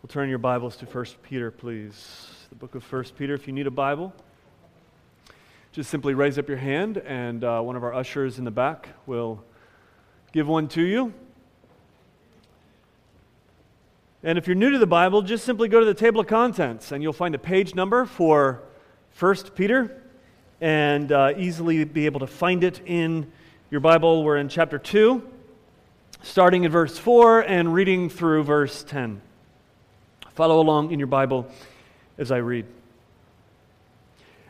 We'll turn your Bibles to 1 Peter, please. The book of 1 Peter. If you need a Bible, just simply raise up your hand, and uh, one of our ushers in the back will give one to you. And if you're new to the Bible, just simply go to the table of contents, and you'll find a page number for 1 Peter, and uh, easily be able to find it in your Bible. We're in chapter 2, starting in verse 4 and reading through verse 10. Follow along in your Bible as I read.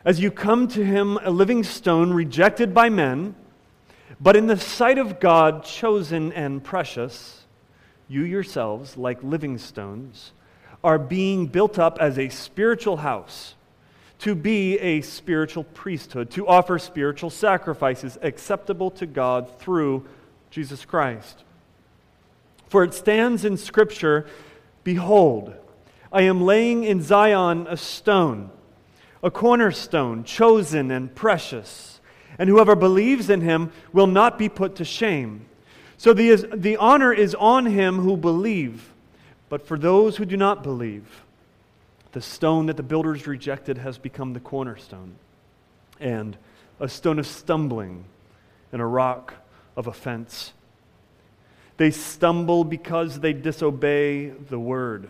As you come to him, a living stone rejected by men, but in the sight of God chosen and precious, you yourselves, like living stones, are being built up as a spiritual house, to be a spiritual priesthood, to offer spiritual sacrifices acceptable to God through Jesus Christ. For it stands in Scripture Behold, I am laying in Zion a stone, a cornerstone, chosen and precious, and whoever believes in him will not be put to shame. So the, the honor is on him who believe, but for those who do not believe, the stone that the builders rejected has become the cornerstone, and a stone of stumbling and a rock of offense. They stumble because they disobey the word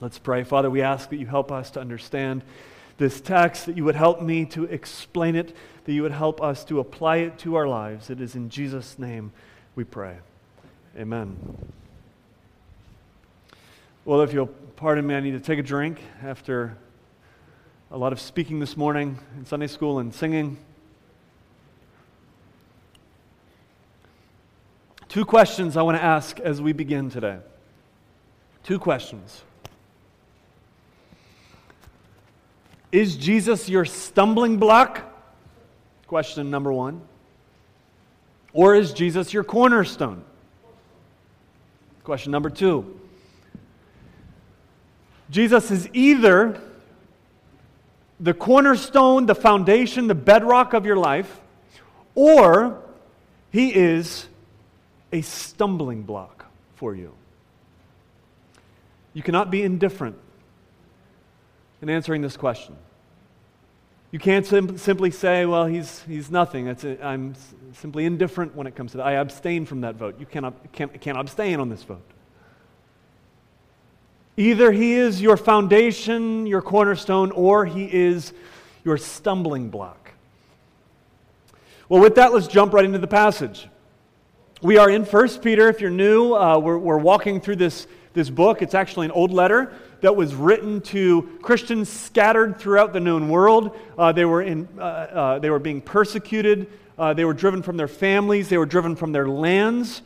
Let's pray. Father, we ask that you help us to understand this text, that you would help me to explain it, that you would help us to apply it to our lives. It is in Jesus' name we pray. Amen. Well, if you'll pardon me, I need to take a drink after a lot of speaking this morning in Sunday school and singing. Two questions I want to ask as we begin today. Two questions. Is Jesus your stumbling block? Question number one. Or is Jesus your cornerstone? Question number two. Jesus is either the cornerstone, the foundation, the bedrock of your life, or he is a stumbling block for you. You cannot be indifferent in answering this question. You can't sim- simply say, well, he's, he's nothing. i I'm s- simply indifferent when it comes to that. I abstain from that vote. You cannot, can't, can't abstain on this vote. Either he is your foundation, your cornerstone, or he is your stumbling block. Well, with that, let's jump right into the passage. We are in 1 Peter. If you're new, uh, we're, we're walking through this, this book. It's actually an old letter that was written to Christians scattered throughout the known world. Uh, they, were in, uh, uh, they were being persecuted, uh, they were driven from their families, they were driven from their lands.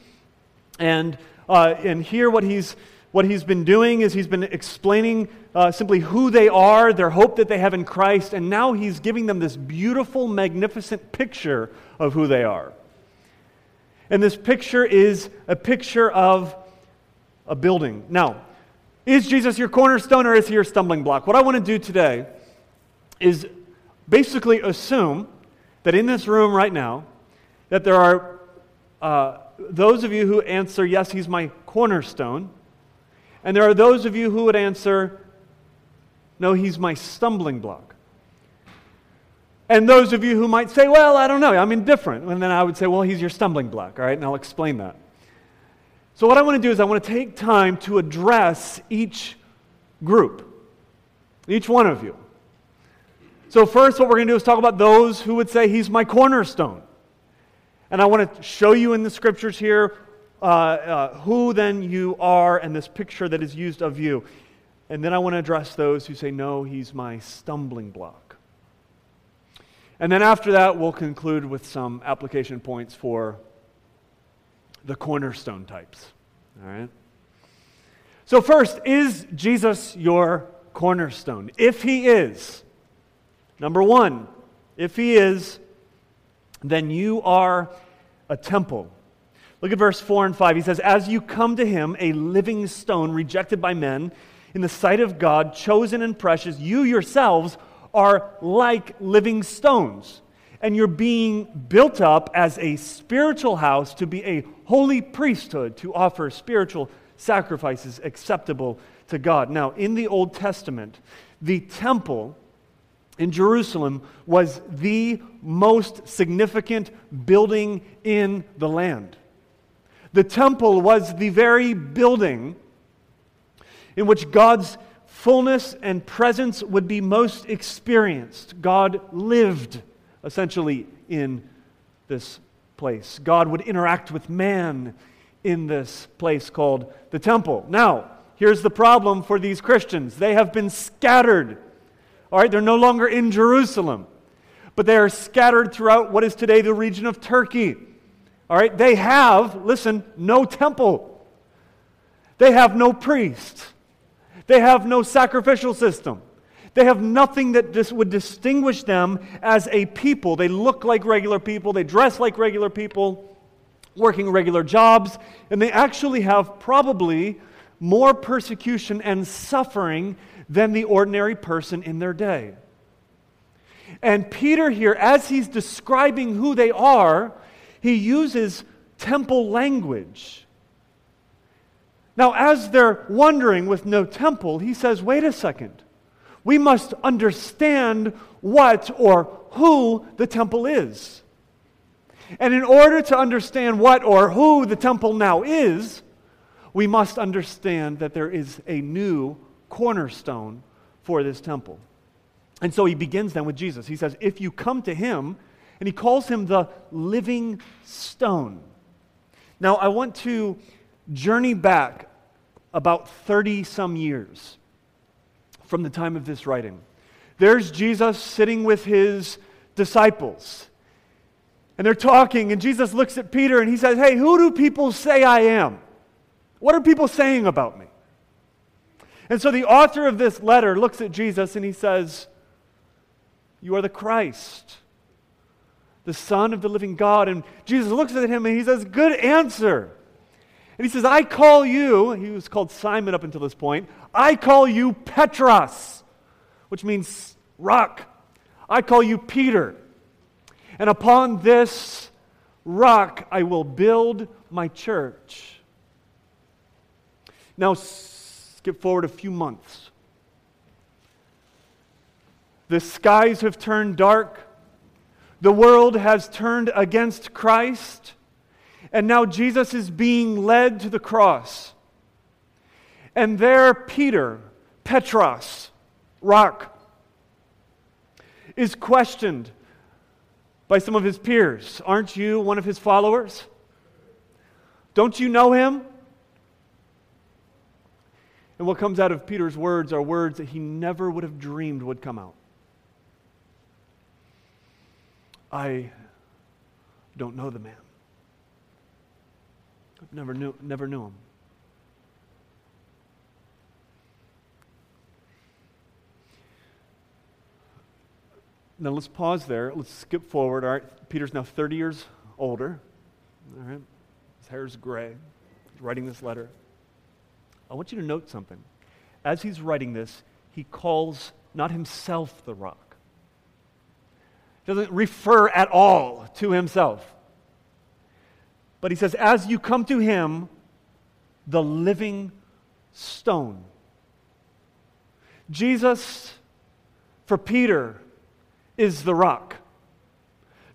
And, uh, and here, what he's, what he's been doing is he's been explaining uh, simply who they are, their hope that they have in Christ, and now he's giving them this beautiful, magnificent picture of who they are. And this picture is a picture of a building. Now, is Jesus your cornerstone or is he your stumbling block? What I want to do today is basically assume that in this room right now, that there are uh, those of you who answer, yes, he's my cornerstone, and there are those of you who would answer, no, he's my stumbling block. And those of you who might say, well, I don't know, I'm indifferent. And then I would say, well, he's your stumbling block, all right? And I'll explain that. So, what I want to do is, I want to take time to address each group, each one of you. So, first, what we're going to do is talk about those who would say, He's my cornerstone. And I want to show you in the scriptures here uh, uh, who then you are and this picture that is used of you. And then I want to address those who say, No, He's my stumbling block. And then after that, we'll conclude with some application points for the cornerstone types. All right? So, first, is Jesus your cornerstone. If he is, number one, if he is, then you are a temple. Look at verse 4 and 5. He says, As you come to him, a living stone rejected by men, in the sight of God, chosen and precious, you yourselves are like living stones. And you're being built up as a spiritual house to be a holy priesthood to offer spiritual sacrifices acceptable to God. Now, in the Old Testament, the temple in Jerusalem was the most significant building in the land. The temple was the very building in which God's fullness and presence would be most experienced. God lived essentially in this place. God would interact with man in this place called the temple. Now, here's the problem for these Christians they have been scattered. All right, they're no longer in Jerusalem, but they are scattered throughout what is today the region of Turkey. All right, they have, listen, no temple, they have no priest, they have no sacrificial system. They have nothing that dis- would distinguish them as a people. They look like regular people, they dress like regular people, working regular jobs, and they actually have probably more persecution and suffering than the ordinary person in their day. And Peter, here, as he's describing who they are, he uses temple language. Now, as they're wondering with no temple, he says, wait a second. We must understand what or who the temple is. And in order to understand what or who the temple now is, we must understand that there is a new cornerstone for this temple. And so he begins then with Jesus. He says, If you come to him, and he calls him the living stone. Now, I want to journey back about 30 some years from the time of this writing. There's Jesus sitting with his disciples. And they're talking, and Jesus looks at Peter and he says, Hey, who do people say I am? What are people saying about me? And so the author of this letter looks at Jesus and he says, You are the Christ, the Son of the living God. And Jesus looks at him and he says, Good answer. And he says, I call you, he was called Simon up until this point, I call you Petros, which means rock. I call you Peter. And upon this rock I will build my church. Now, skip forward a few months. The skies have turned dark. The world has turned against Christ. And now Jesus is being led to the cross. And there, Peter, Petros, rock, is questioned by some of his peers. Aren't you one of his followers? Don't you know him? And what comes out of Peter's words are words that he never would have dreamed would come out. I don't know the man. Never knew, never knew him. Now let's pause there. Let's skip forward. All right, Peter's now 30 years older. All right, his hair's gray. He's writing this letter. I want you to note something. As he's writing this, he calls not himself the rock. He doesn't refer at all to himself. But he says, as you come to him, the living stone. Jesus, for Peter, is the rock.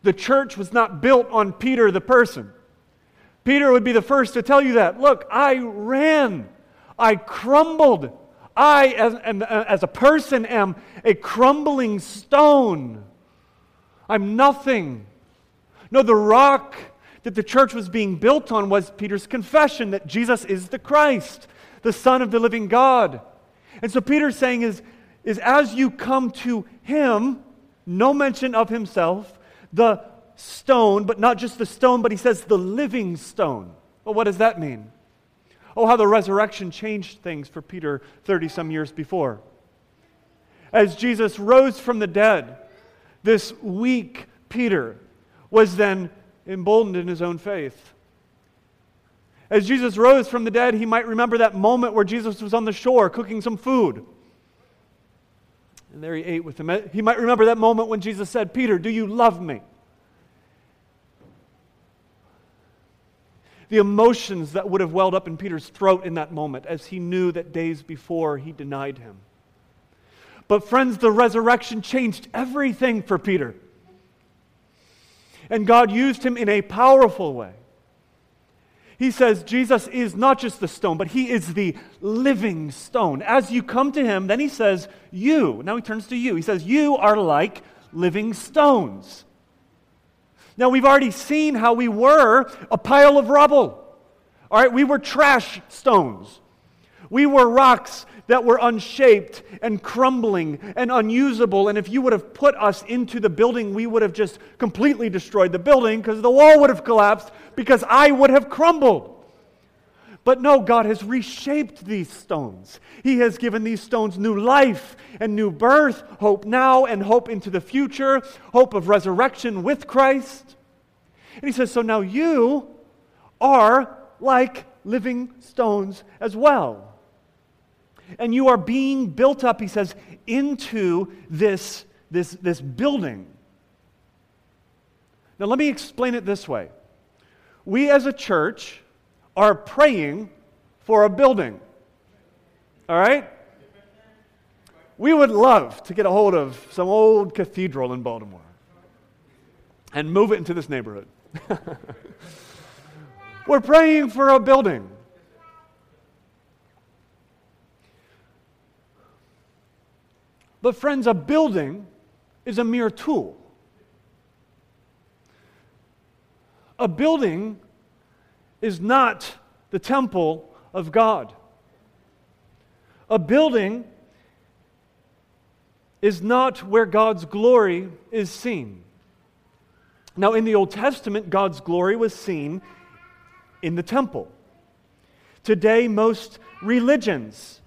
The church was not built on Peter, the person. Peter would be the first to tell you that. Look, I ran, I crumbled. I, as, uh, as a person, am a crumbling stone. I'm nothing. No, the rock that the church was being built on was Peter's confession that Jesus is the Christ, the Son of the living God. And so Peter's saying is, is as you come to him, no mention of himself, the stone, but not just the stone, but he says the living stone. Well, what does that mean? Oh, how the resurrection changed things for Peter 30 some years before. As Jesus rose from the dead, this weak Peter was then emboldened in his own faith. As Jesus rose from the dead, he might remember that moment where Jesus was on the shore cooking some food. And there he ate with him. He might remember that moment when Jesus said, Peter, do you love me? The emotions that would have welled up in Peter's throat in that moment as he knew that days before he denied him. But, friends, the resurrection changed everything for Peter. And God used him in a powerful way. He says Jesus is not just the stone, but he is the living stone. As you come to him, then he says, You. Now he turns to you. He says, You are like living stones. Now we've already seen how we were a pile of rubble. All right, we were trash stones. We were rocks that were unshaped and crumbling and unusable. And if you would have put us into the building, we would have just completely destroyed the building because the wall would have collapsed because I would have crumbled. But no, God has reshaped these stones. He has given these stones new life and new birth, hope now and hope into the future, hope of resurrection with Christ. And He says, So now you are like living stones as well. And you are being built up, he says, into this, this, this building. Now, let me explain it this way. We as a church are praying for a building. All right? We would love to get a hold of some old cathedral in Baltimore and move it into this neighborhood. We're praying for a building. But, friends, a building is a mere tool. A building is not the temple of God. A building is not where God's glory is seen. Now, in the Old Testament, God's glory was seen in the temple. Today, most religions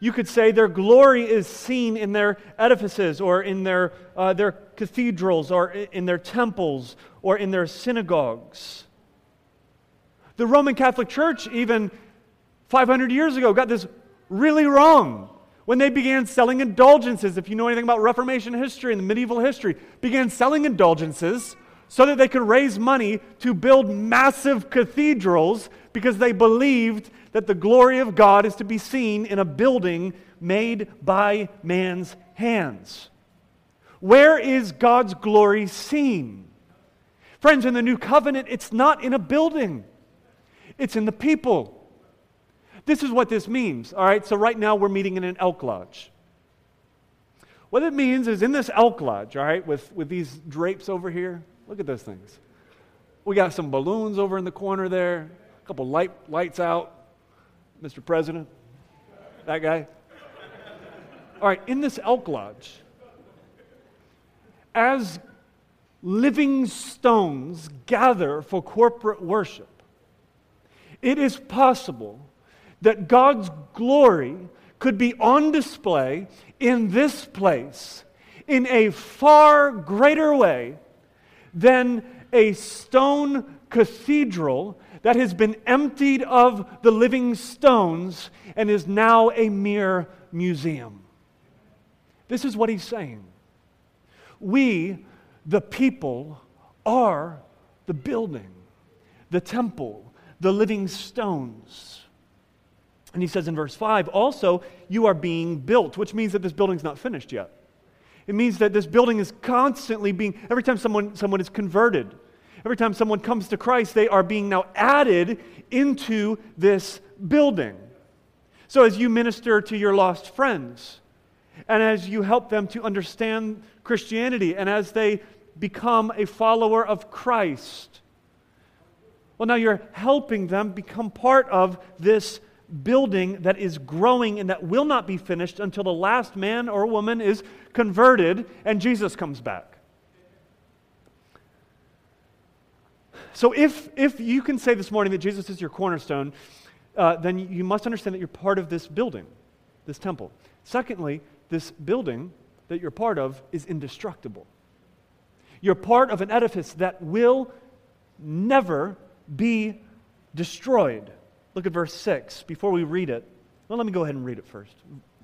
you could say their glory is seen in their edifices or in their, uh, their cathedrals or in their temples or in their synagogues. The Roman Catholic Church, even 500 years ago, got this really wrong when they began selling indulgences. If you know anything about Reformation history and the medieval history, began selling indulgences so that they could raise money to build massive cathedrals because they believed that the glory of God is to be seen in a building made by man's hands. Where is God's glory seen? Friends, in the new covenant, it's not in a building, it's in the people. This is what this means, all right? So, right now, we're meeting in an elk lodge. What it means is in this elk lodge, all right, with, with these drapes over here, look at those things. We got some balloons over in the corner there, a couple light, lights out. Mr. President, that guy. All right, in this elk lodge, as living stones gather for corporate worship, it is possible that God's glory could be on display in this place in a far greater way than a stone cathedral that has been emptied of the living stones and is now a mere museum. This is what he's saying. We, the people, are the building, the temple, the living stones. And he says in verse 5 also, you are being built, which means that this building's not finished yet. It means that this building is constantly being, every time someone, someone is converted, Every time someone comes to Christ, they are being now added into this building. So, as you minister to your lost friends, and as you help them to understand Christianity, and as they become a follower of Christ, well, now you're helping them become part of this building that is growing and that will not be finished until the last man or woman is converted and Jesus comes back. So if, if you can say this morning that Jesus is your cornerstone, uh, then you must understand that you're part of this building, this temple. Secondly, this building that you're part of is indestructible. You're part of an edifice that will never be destroyed. Look at verse 6 before we read it. Well, let me go ahead and read it first.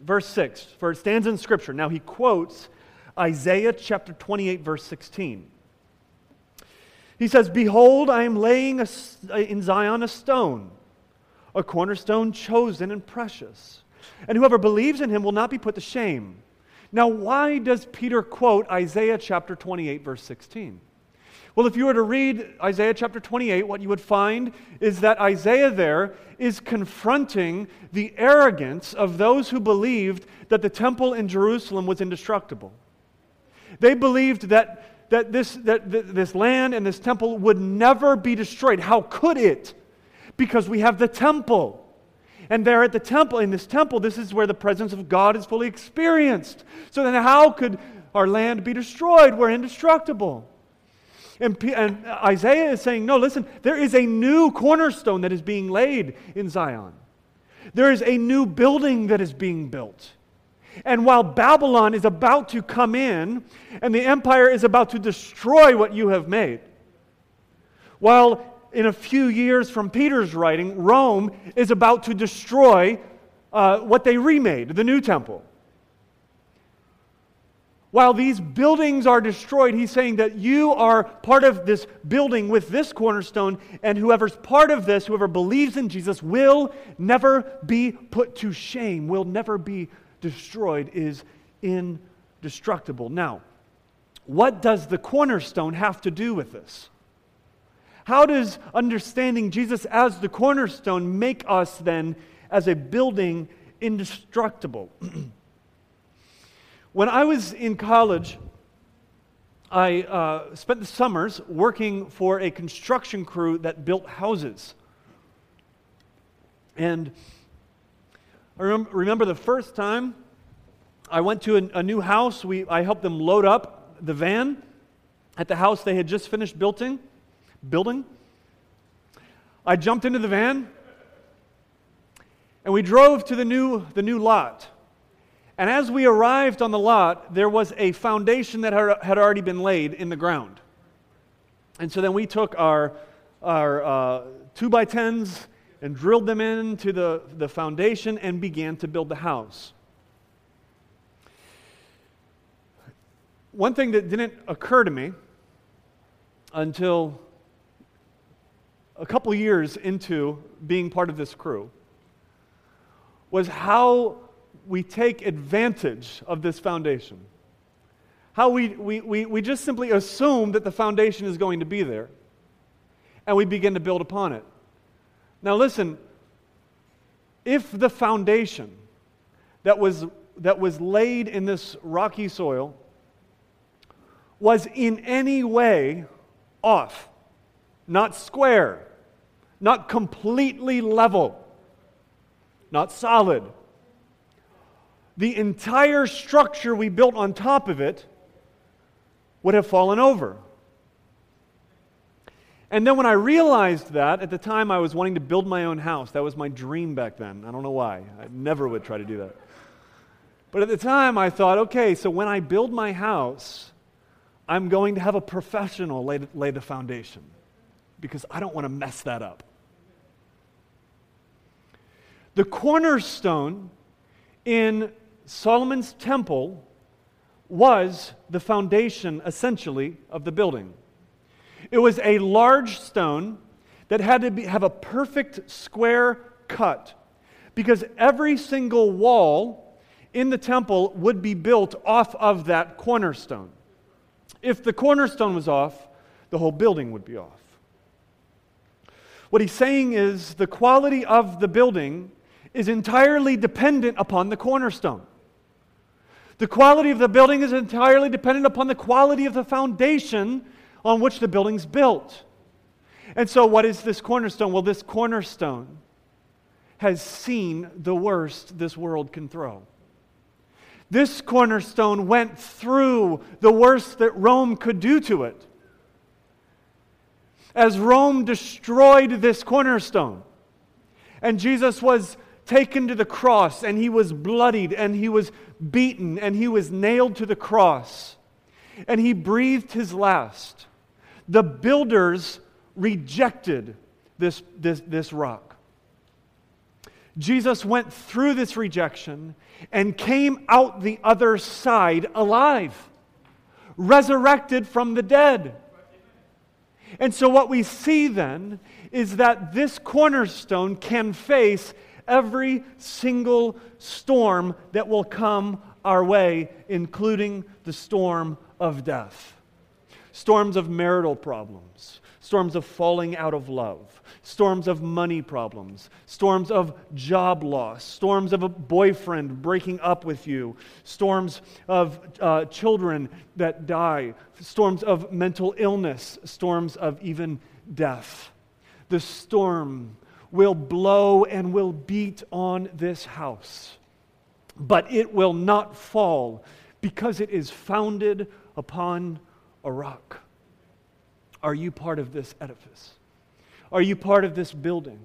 Verse 6, for it stands in Scripture. Now he quotes Isaiah chapter 28, verse 16. He says, Behold, I am laying a, in Zion a stone, a cornerstone chosen and precious. And whoever believes in him will not be put to shame. Now, why does Peter quote Isaiah chapter 28, verse 16? Well, if you were to read Isaiah chapter 28, what you would find is that Isaiah there is confronting the arrogance of those who believed that the temple in Jerusalem was indestructible. They believed that, that, this, that this land and this temple would never be destroyed. How could it? Because we have the temple. And there at the temple, in this temple, this is where the presence of God is fully experienced. So then, how could our land be destroyed? We're indestructible. And, and Isaiah is saying, no, listen, there is a new cornerstone that is being laid in Zion. There is a new building that is being built. And while Babylon is about to come in and the empire is about to destroy what you have made, while in a few years from Peter's writing, Rome is about to destroy uh, what they remade, the new temple. While these buildings are destroyed, he's saying that you are part of this building with this cornerstone, and whoever's part of this, whoever believes in Jesus, will never be put to shame, will never be destroyed is indestructible. Now, what does the cornerstone have to do with this? How does understanding Jesus as the cornerstone make us then, as a building, indestructible? when I was in college, I uh, spent the summers working for a construction crew that built houses. And I rem- remember the first time I went to a, a new house. We, I helped them load up the van at the house they had just finished building. building. I jumped into the van and we drove to the new, the new lot. And as we arrived on the lot, there was a foundation that had already been laid in the ground. And so then we took our, our uh, two by tens and drilled them into the, the foundation and began to build the house. One thing that didn't occur to me until a couple years into being part of this crew was how we take advantage of this foundation. How we, we, we, we just simply assume that the foundation is going to be there and we begin to build upon it. Now, listen, if the foundation that was, that was laid in this rocky soil was in any way off, not square, not completely level, not solid, the entire structure we built on top of it would have fallen over. And then when I realized that, at the time I was wanting to build my own house. That was my dream back then. I don't know why. I never would try to do that. But at the time I thought, okay, so when I build my house, I'm going to have a professional lay, lay the foundation because I don't want to mess that up. The cornerstone in Solomon's temple was the foundation, essentially, of the building. It was a large stone that had to be, have a perfect square cut because every single wall in the temple would be built off of that cornerstone. If the cornerstone was off, the whole building would be off. What he's saying is the quality of the building is entirely dependent upon the cornerstone. The quality of the building is entirely dependent upon the quality of the foundation on which the building's built. And so, what is this cornerstone? Well, this cornerstone has seen the worst this world can throw. This cornerstone went through the worst that Rome could do to it. As Rome destroyed this cornerstone, and Jesus was taken to the cross and he was bloodied and he was beaten and he was nailed to the cross and he breathed his last, the builders rejected this, this, this rock. Jesus went through this rejection and came out the other side alive, resurrected from the dead. And so, what we see then is that this cornerstone can face every single storm that will come our way, including the storm of death. Storms of marital problems, storms of falling out of love, storms of money problems, storms of job loss, storms of a boyfriend breaking up with you, storms of uh, children that die, storms of mental illness, storms of even death. The storm will blow and will beat on this house, but it will not fall because it is founded upon a rock. Are you part of this edifice? Are you part of this building?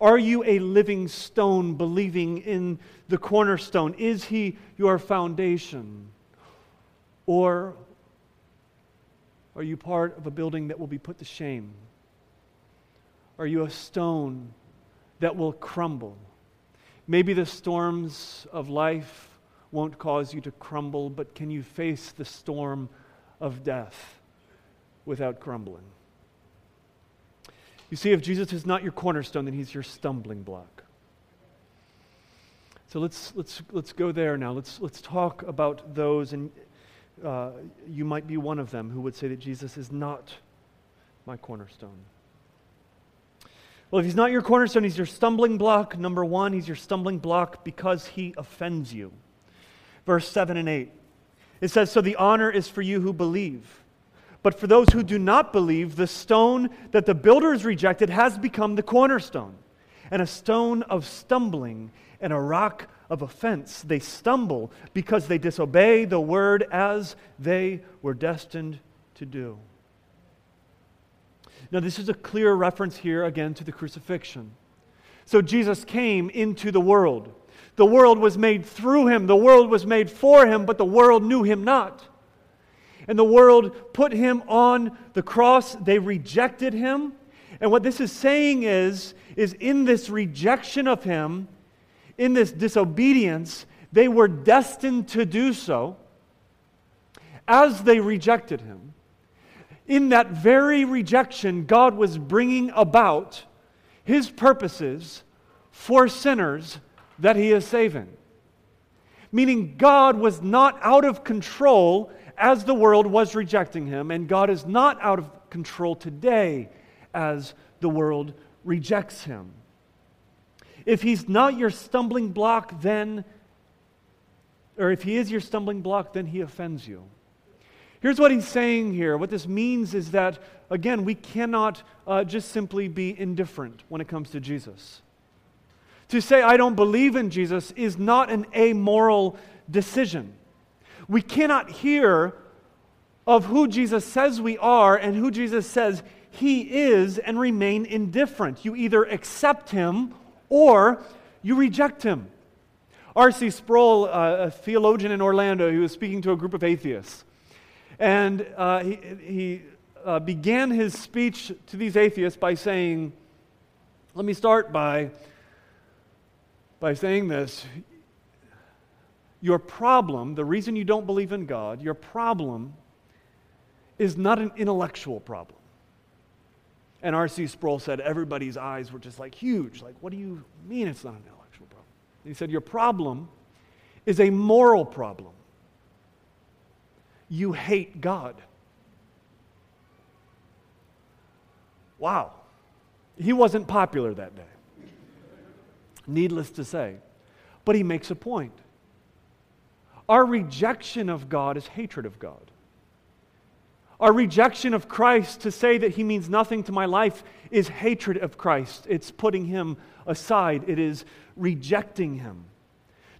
Are you a living stone believing in the cornerstone? Is he your foundation? Or are you part of a building that will be put to shame? Are you a stone that will crumble? Maybe the storms of life won't cause you to crumble, but can you face the storm of death without crumbling? You see, if Jesus is not your cornerstone, then he's your stumbling block. So let's, let's, let's go there now. Let's, let's talk about those, and uh, you might be one of them who would say that Jesus is not my cornerstone. Well, if he's not your cornerstone, he's your stumbling block. Number one, he's your stumbling block because he offends you verse 7 and 8. It says, So the honor is for you who believe. But for those who do not believe, the stone that the builders rejected has become the cornerstone, and a stone of stumbling and a rock of offense. They stumble because they disobey the word as they were destined to do. Now, this is a clear reference here again to the crucifixion. So, Jesus came into the world. The world was made through him, the world was made for him, but the world knew him not. And the world put him on the cross, they rejected him. And what this is saying is, is in this rejection of him, in this disobedience, they were destined to do so as they rejected him. In that very rejection, God was bringing about his purposes for sinners that he is saving. Meaning, God was not out of control as the world was rejecting him, and God is not out of control today as the world rejects him. If he's not your stumbling block, then, or if he is your stumbling block, then he offends you. Here's what he's saying here. What this means is that, again, we cannot uh, just simply be indifferent when it comes to Jesus. To say, I don't believe in Jesus, is not an amoral decision. We cannot hear of who Jesus says we are and who Jesus says he is and remain indifferent. You either accept him or you reject him. R.C. Sproul, uh, a theologian in Orlando, he was speaking to a group of atheists. And uh, he, he uh, began his speech to these atheists by saying, Let me start by by saying this your problem, the reason you don't believe in God, your problem is not an intellectual problem. And R.C. Sproul said everybody's eyes were just like huge. Like, what do you mean it's not an intellectual problem? he said, Your problem is a moral problem. You hate God. Wow. He wasn't popular that day needless to say. But he makes a point. Our rejection of God is hatred of God. Our rejection of Christ to say that he means nothing to my life is hatred of Christ. It's putting him aside, it is rejecting him.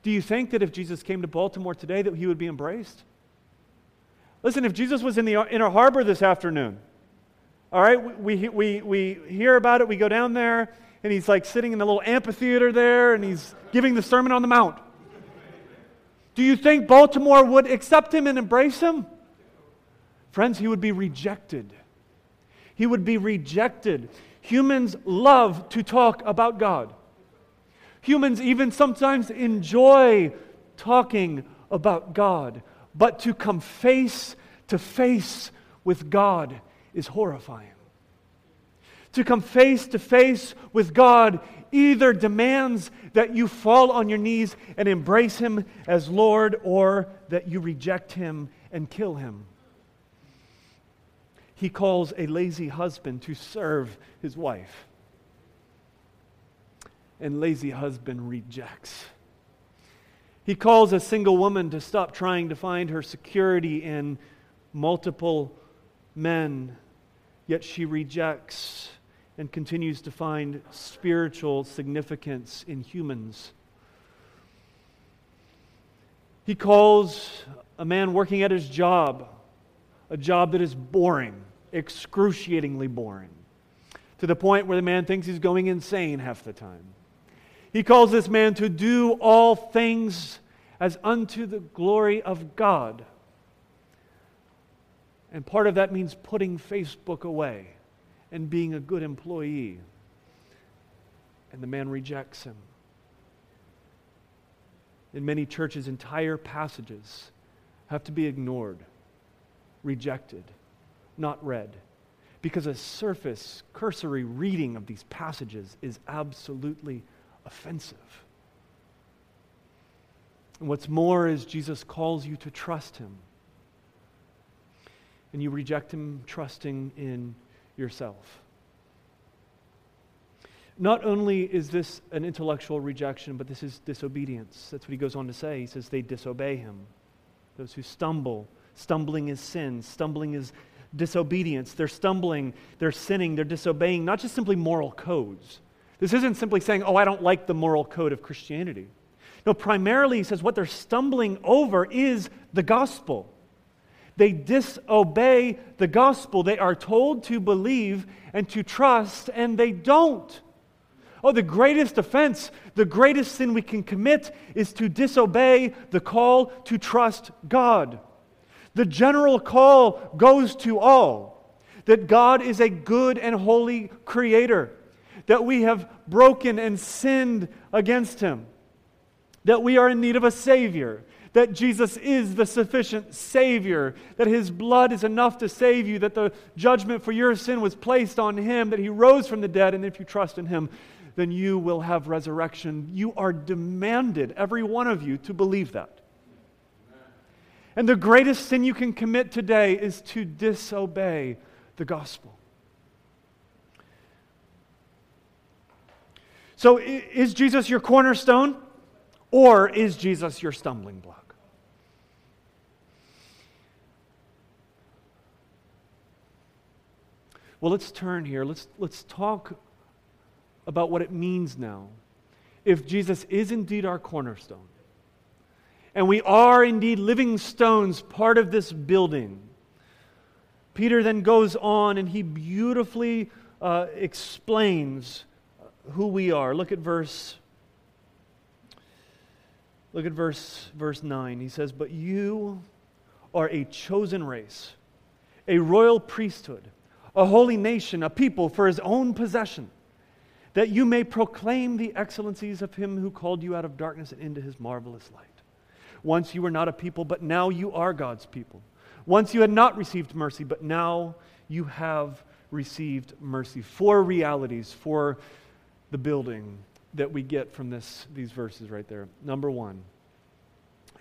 Do you think that if Jesus came to Baltimore today that he would be embraced? Listen, if Jesus was in the inner harbor this afternoon, all right, we, we, we hear about it, we go down there, and he's like sitting in the little amphitheater there and he's giving the Sermon on the Mount. Do you think Baltimore would accept him and embrace him? Friends, he would be rejected. He would be rejected. Humans love to talk about God. Humans even sometimes enjoy talking about God, but to come face to face with God is horrifying. To come face to face with God either demands that you fall on your knees and embrace Him as Lord, or that you reject Him and kill Him. He calls a lazy husband to serve his wife. And lazy husband rejects. He calls a single woman to stop trying to find her security in multiple men, yet she rejects and continues to find spiritual significance in humans. He calls a man working at his job a job that is boring, excruciatingly boring, to the point where the man thinks he's going insane half the time. He calls this man to do all things as unto the glory of God. And part of that means putting Facebook away and being a good employee. And the man rejects him. In many churches, entire passages have to be ignored, rejected, not read. Because a surface, cursory reading of these passages is absolutely offensive. And what's more is Jesus calls you to trust him and you reject Him trusting in yourself. Not only is this an intellectual rejection, but this is disobedience. That's what he goes on to say. He says they disobey him. Those who stumble, stumbling is sin, stumbling is disobedience. They're stumbling, they're sinning, they're disobeying not just simply moral codes. This isn't simply saying, oh, I don't like the moral code of Christianity. No, primarily, he says what they're stumbling over is the gospel. They disobey the gospel. They are told to believe and to trust, and they don't. Oh, the greatest offense, the greatest sin we can commit is to disobey the call to trust God. The general call goes to all that God is a good and holy creator, that we have broken and sinned against Him, that we are in need of a Savior, that Jesus is the sufficient Savior, that His blood is enough to save you, that the judgment for your sin was placed on Him, that He rose from the dead, and if you trust in Him, then you will have resurrection. You are demanded, every one of you, to believe that. And the greatest sin you can commit today is to disobey the gospel. So, is Jesus your cornerstone or is Jesus your stumbling block? Well, let's turn here. Let's, let's talk about what it means now. If Jesus is indeed our cornerstone, and we are indeed living stones, part of this building, Peter then goes on and he beautifully uh, explains who we are. Look at verse. Look at verse verse 9. He says, "But you are a chosen race, a royal priesthood, a holy nation, a people for his own possession, that you may proclaim the excellencies of him who called you out of darkness and into his marvelous light. Once you were not a people, but now you are God's people. Once you had not received mercy, but now you have received mercy. Four realities for the building that we get from this, these verses right there. Number one,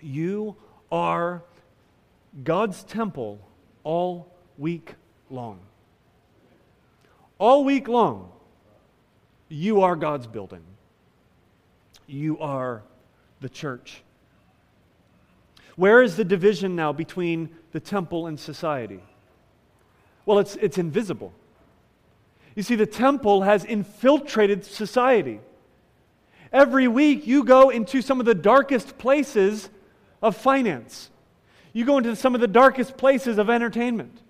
you are God's temple all week long. All week long, you are God's building. You are the church. Where is the division now between the temple and society? Well, it's, it's invisible. You see, the temple has infiltrated society. Every week, you go into some of the darkest places of finance. You go into some of the darkest places of entertainment.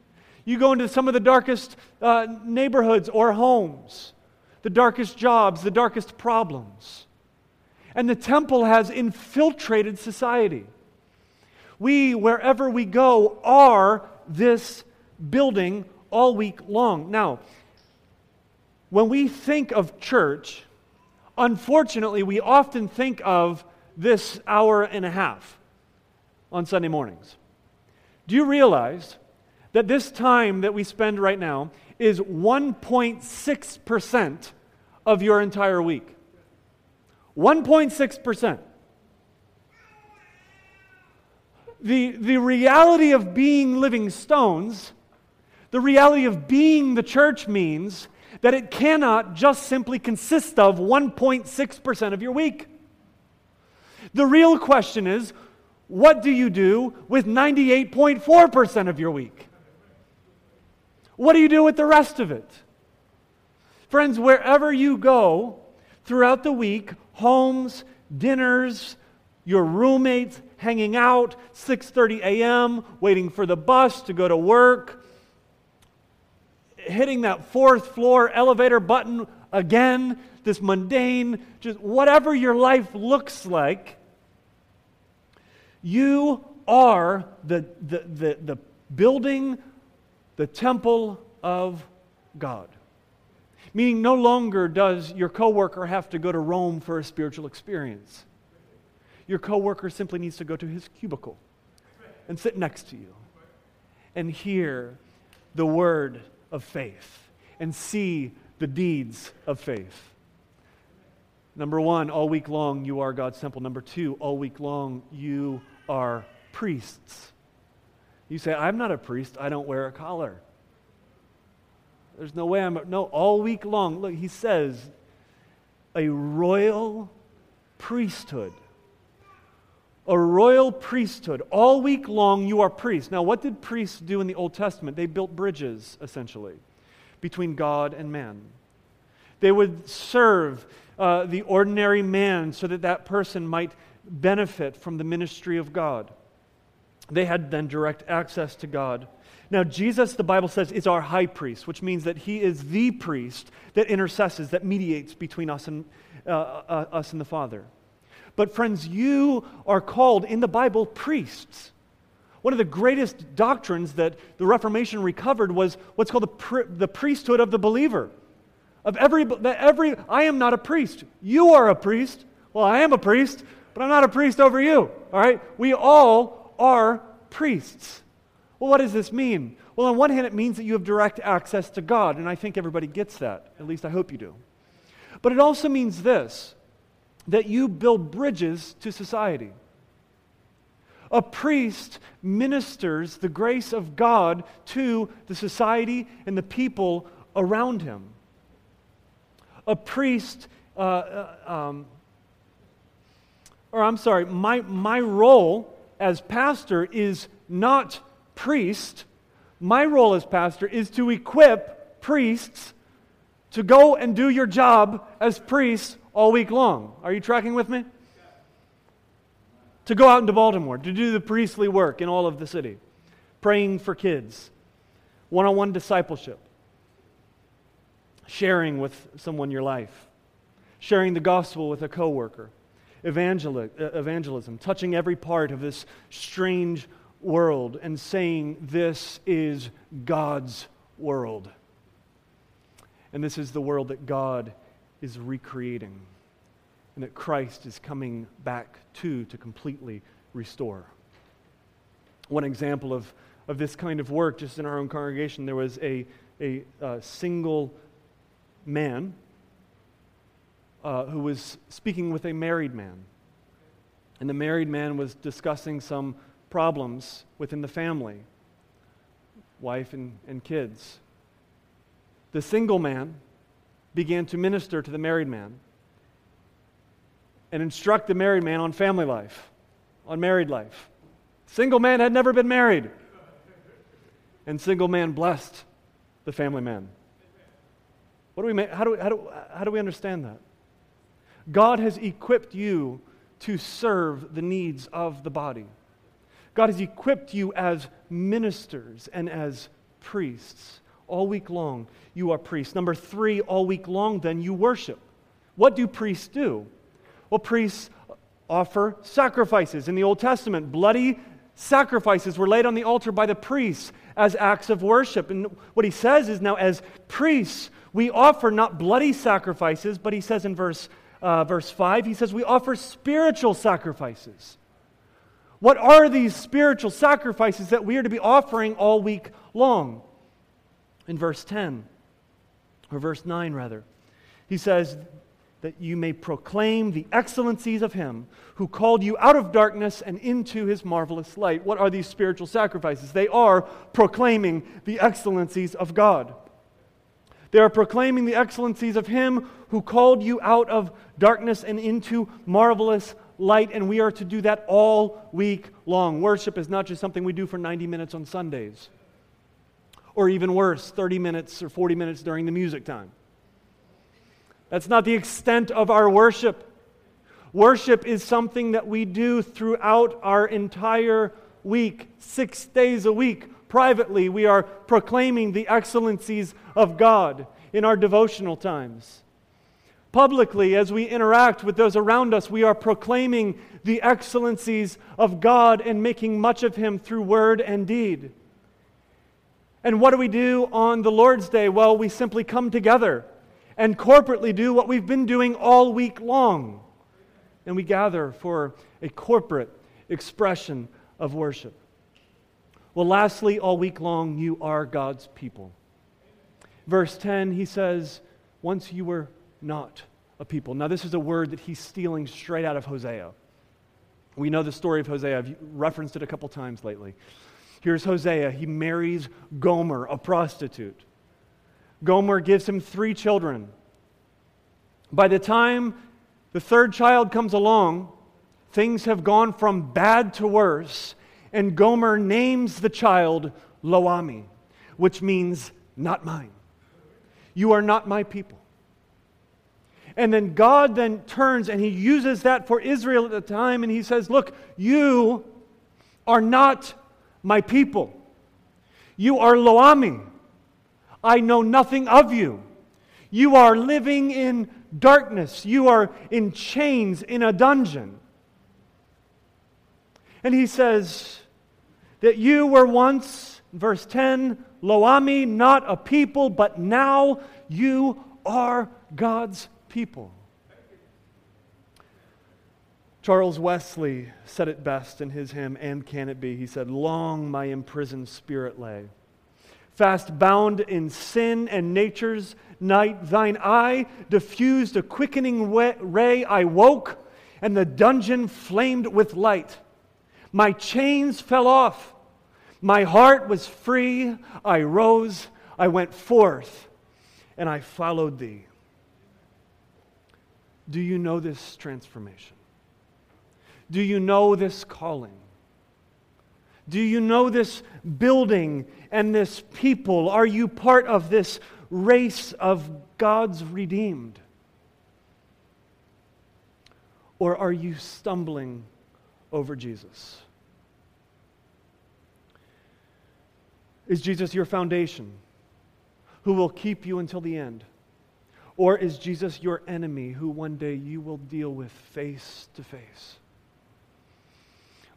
You go into some of the darkest uh, neighborhoods or homes. the darkest jobs, the darkest problems. And the temple has infiltrated society. We, wherever we go, are this building all week long. Now, when we think of church, unfortunately, we often think of this hour and a half on Sunday mornings. Do you realize that this time that we spend right now is 1.6% of your entire week? 1.6%. The, the reality of being living stones, the reality of being the church means that it cannot just simply consist of 1.6% of your week. The real question is what do you do with 98.4% of your week? What do you do with the rest of it? Friends, wherever you go throughout the week, homes, dinners, your roommates hanging out 6:30 a.m. waiting for the bus to go to work hitting that fourth floor elevator button again this mundane just whatever your life looks like you are the, the, the, the building the temple of God. Meaning, no longer does your coworker have to go to Rome for a spiritual experience. Your coworker simply needs to go to his cubicle and sit next to you and hear the word of faith and see the deeds of faith. Number one, all week long, you are God's temple. Number two, all week long, you are priests. You say, I'm not a priest, I don't wear a collar. There's no way I'm. A, no, all week long, look, he says, a royal priesthood. A royal priesthood. All week long, you are priests. Now, what did priests do in the Old Testament? They built bridges, essentially, between God and man. They would serve uh, the ordinary man so that that person might benefit from the ministry of God. They had then direct access to God. Now, Jesus, the Bible says, is our high priest, which means that he is the priest that intercesses, that mediates between us and, uh, uh, us and the Father. But, friends, you are called in the Bible priests. One of the greatest doctrines that the Reformation recovered was what's called the, pri- the priesthood of the believer. Of every, every, I am not a priest. You are a priest. Well, I am a priest, but I'm not a priest over you. All right? We all are priests. Well, what does this mean? Well, on one hand, it means that you have direct access to God, and I think everybody gets that. At least I hope you do. But it also means this that you build bridges to society. A priest ministers the grace of God to the society and the people around him. A priest uh, uh um, or I'm sorry, my, my role as pastor is not priest. My role as pastor is to equip priests to go and do your job as priests all week long. Are you tracking with me? To go out into Baltimore, to do the priestly work in all of the city, praying for kids, one on one discipleship, sharing with someone your life, sharing the gospel with a coworker evangel- uh, evangelism, touching every part of this strange world and saying, This is God's world. And this is the world that God is recreating and that Christ is coming back to to completely restore. One example of, of this kind of work, just in our own congregation, there was a, a, a single man uh, who was speaking with a married man. And the married man was discussing some problems within the family wife and, and kids. The single man began to minister to the married man and instruct the married man on family life, on married life. Single man had never been married. And single man blessed the family man. What do we, how, do we, how, do, how do we understand that? God has equipped you to serve the needs of the body. God has equipped you as ministers and as priests All week long, you are priests. Number three, all week long, then you worship. What do priests do? Well, priests offer sacrifices. In the Old Testament, bloody sacrifices were laid on the altar by the priests as acts of worship. And what he says is now, as priests, we offer not bloody sacrifices, but he says in verse, uh, verse 5, he says we offer spiritual sacrifices. What are these spiritual sacrifices that we are to be offering all week long? In verse 10, or verse 9 rather, he says, that you may proclaim the excellencies of him who called you out of darkness and into his marvelous light. What are these spiritual sacrifices? They are proclaiming the excellencies of God. They are proclaiming the excellencies of him who called you out of darkness and into marvelous light, and we are to do that all week long. Worship is not just something we do for 90 minutes on Sundays, or even worse, 30 minutes or 40 minutes during the music time. That's not the extent of our worship. Worship is something that we do throughout our entire week, six days a week. Privately, we are proclaiming the excellencies of God in our devotional times. Publicly, as we interact with those around us, we are proclaiming the excellencies of God and making much of Him through word and deed. And what do we do on the Lord's Day? Well, we simply come together and corporately do what we've been doing all week long. And we gather for a corporate expression of worship. Well, lastly, all week long, you are God's people. Verse 10, he says, Once you were not a people. Now, this is a word that he's stealing straight out of Hosea. We know the story of Hosea. I've referenced it a couple times lately. Here's Hosea. He marries Gomer, a prostitute. Gomer gives him three children. By the time the third child comes along, things have gone from bad to worse, and Gomer names the child Lo-ammi, which means not mine. You are not my people. And then God then turns and he uses that for Israel at the time and he says, Look, you are not my people. You are Lo-ammi. I know nothing of you. You are living in darkness. You are in chains in a dungeon. And he says that you were once, verse 10, Lo-ammi, not a people, but now you are God's people. Charles Wesley said it best in his hymn, And Can It Be? He said, Long my imprisoned spirit lay fast bound in sin and nature's night. Thine eye diffused a quickening ray. I woke, and the dungeon flamed with light. My chains fell off. My heart was free. I rose. I went forth, and I followed thee. Do you know this transformation? Do you know this calling? Do you know this building and this people? Are you part of this race of God's redeemed? Or are you stumbling over Jesus? Is Jesus your foundation who will keep you until the end? Or is Jesus your enemy who one day you will deal with face to face?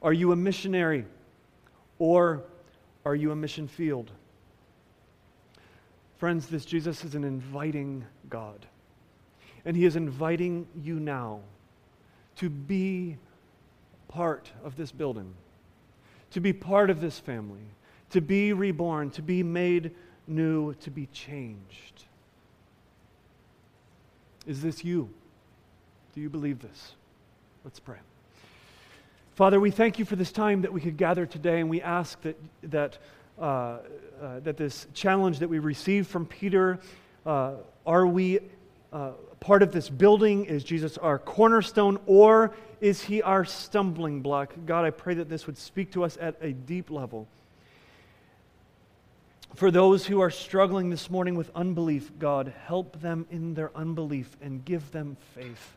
Are you a missionary? Or are you a mission field? Friends, this Jesus is an inviting God. And he is inviting you now to be part of this building, to be part of this family, to be reborn, to be made new, to be changed. Is this you? Do you believe this? Let's pray. Father, we thank you for this time that we could gather today, and we ask that, that, uh, uh, that this challenge that we received from Peter, uh, are we uh, part of this building? Is Jesus our cornerstone, or is he our stumbling block? God, I pray that this would speak to us at a deep level. For those who are struggling this morning with unbelief, God, help them in their unbelief and give them faith.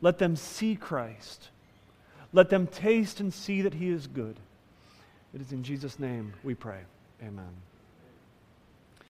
Let them see Christ let them taste and see that he is good. It is in Jesus' name we pray. Amen.